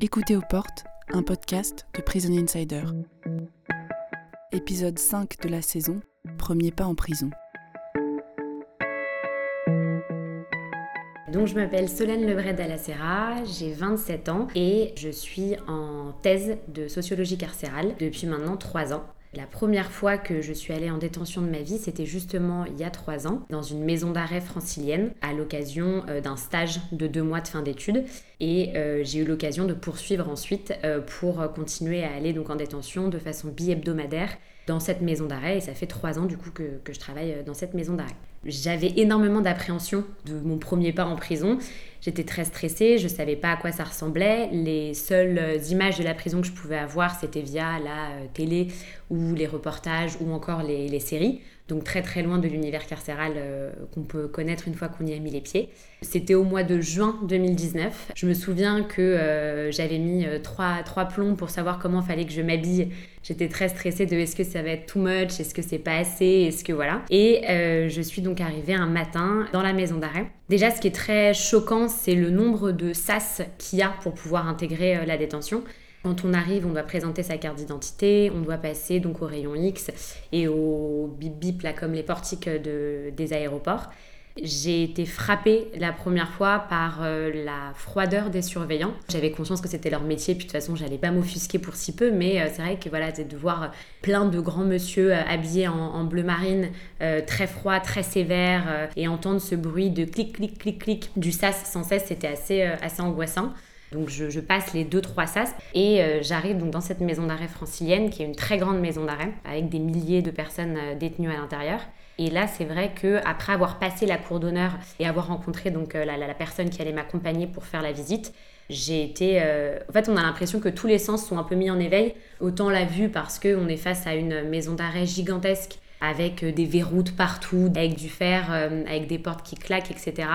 Écoutez aux portes, un podcast de Prison Insider. Épisode 5 de la saison, premier pas en prison. Donc je m'appelle Solène Lebret d'Alacera, j'ai 27 ans et je suis en thèse de sociologie carcérale depuis maintenant 3 ans. La première fois que je suis allée en détention de ma vie, c'était justement il y a trois ans, dans une maison d'arrêt francilienne, à l'occasion euh, d'un stage de deux mois de fin d'études. Et euh, j'ai eu l'occasion de poursuivre ensuite euh, pour continuer à aller donc en détention de façon bi-hebdomadaire dans cette maison d'arrêt. Et ça fait trois ans du coup que, que je travaille dans cette maison d'arrêt. J'avais énormément d'appréhension de mon premier pas en prison. J'étais très stressée, je ne savais pas à quoi ça ressemblait. Les seules images de la prison que je pouvais avoir, c'était via la euh, télé ou les reportages ou encore les, séries. Donc très très loin de l'univers carcéral euh, qu'on peut connaître une fois qu'on y a mis les pieds. C'était au mois de juin 2019. Je me souviens que euh, j'avais mis trois, trois plombs pour savoir comment fallait que je m'habille. J'étais très stressée de est-ce que ça va être too much, est-ce que c'est pas assez, est-ce que voilà. Et je suis donc arrivée un matin dans la maison d'arrêt. Déjà, ce qui est très choquant, c'est le nombre de SAS qu'il y a pour pouvoir intégrer euh, la détention. Quand on arrive, on doit présenter sa carte d'identité, on doit passer donc au rayon X et au bip bip comme les portiques des aéroports. J'ai été frappée la première fois par euh, la froideur des surveillants. J'avais conscience que c'était leur métier, puis de toute façon, j'allais pas m'offusquer pour si peu, mais euh, c'est vrai que voilà, de voir plein de grands monsieur habillés en, bleu marine, très froid, très sévère, et entendre ce bruit de clic, clic, clic, clic du sas sans cesse, c'était assez, assez angoissant. Donc je, passe les 2-3 sas et j'arrive donc dans cette maison d'arrêt francilienne qui est une très grande maison d'arrêt avec des milliers de personnes détenues à l'intérieur. Et là, c'est vrai que après avoir passé la cour d'honneur et avoir rencontré donc euh, la, personne qui allait m'accompagner pour faire la visite, j'ai été. Euh, en fait, on a l'impression que tous les sens sont un peu mis en éveil. Autant la vue parce qu'on est face à une maison d'arrêt gigantesque avec euh, des verroutes partout, avec du fer, euh, avec des portes qui claquent, etc.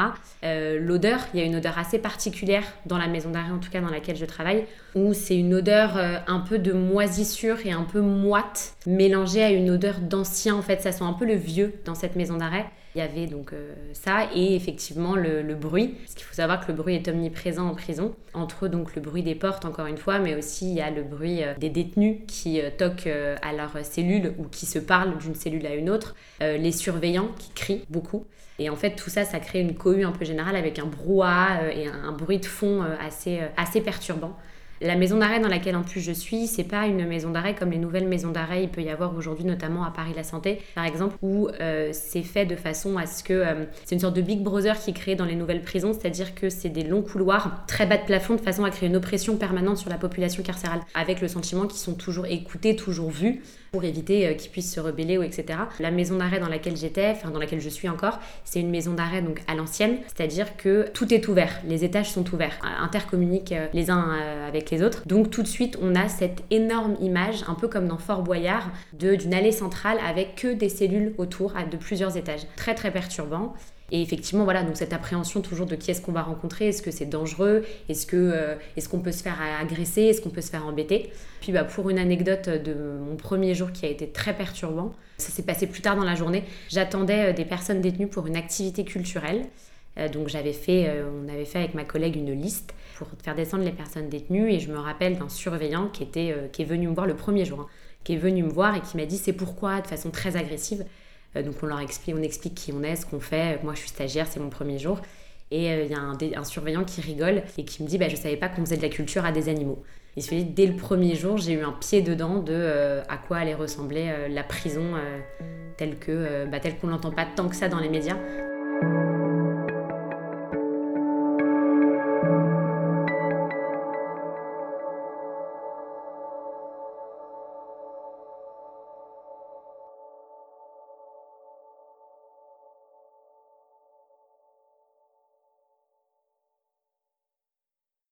Euh, l'odeur, il y a une odeur assez particulière dans la maison d'arrêt, en tout cas dans laquelle je travaille, où c'est une odeur un peu de moisissure et un peu moite, mélangée à une odeur d'ancien. En fait, ça sent un peu le vieux dans cette maison d'arrêt. Il y avait donc ça et effectivement le, bruit, parce qu'il faut savoir que le bruit est omniprésent en prison, entre donc le bruit des portes encore une fois, mais aussi il y a le bruit des détenus qui toquent à leur cellule ou qui se parlent d'une cellule à une autre, les surveillants qui crient beaucoup. Et en fait, tout ça, ça crée une cohue un peu générale avec un brouhaha et un, bruit de fond assez, assez perturbant. La maison d'arrêt dans laquelle en plus je suis, c'est pas une maison d'arrêt comme les nouvelles maisons d'arrêt il peut y avoir aujourd'hui, notamment à Paris La Santé, par exemple, où euh, c'est fait de façon à ce que euh, c'est une sorte de Big Brother qui est créé dans les nouvelles prisons, c'est-à-dire que c'est des longs couloirs très bas de plafond de façon à créer une oppression permanente sur la population carcérale, avec le sentiment qu'ils sont toujours écoutés, toujours vus, pour éviter euh, qu'ils puissent se rebeller ou etc. La maison d'arrêt dans laquelle j'étais, enfin dans laquelle je suis encore, c'est une maison d'arrêt donc à l'ancienne, c'est-à-dire que tout est ouvert, les étages sont ouverts, intercommuniquent les uns avec les autres. Donc tout de suite, on a cette énorme image, un peu comme dans Fort Boyard, d'une allée centrale avec que des cellules autour, de plusieurs étages. Très très perturbant. Et effectivement, voilà, donc cette appréhension toujours de qui est-ce qu'on va rencontrer, est-ce que c'est dangereux, est-ce que euh, est-ce qu'on peut se faire agresser, est-ce qu'on peut se faire embêter. Puis bah, pour une anecdote de mon premier jour qui a été très perturbant, ça s'est passé plus tard dans la journée. J'attendais euh, des personnes détenues pour une activité culturelle. Euh, donc j'avais fait, on avait fait avec ma collègue une liste pour faire descendre les personnes détenues. Et je me rappelle d'un surveillant qui, était, euh, qui est venu me voir le premier jour, hein, qui est venu me voir et qui m'a dit c'est pourquoi de façon très agressive? Euh, donc on leur explique, on explique qui on est, ce qu'on fait. Moi je suis stagiaire, c'est mon premier jour. Et euh, il y a un, surveillant qui rigole et qui me dit bah, Je savais pas qu'on faisait de la culture à des animaux. Il se dit Dès le premier jour, j'ai eu un pied dedans de à quoi allait ressembler la prison bah, telle qu'on l'entend pas tant que ça dans les médias.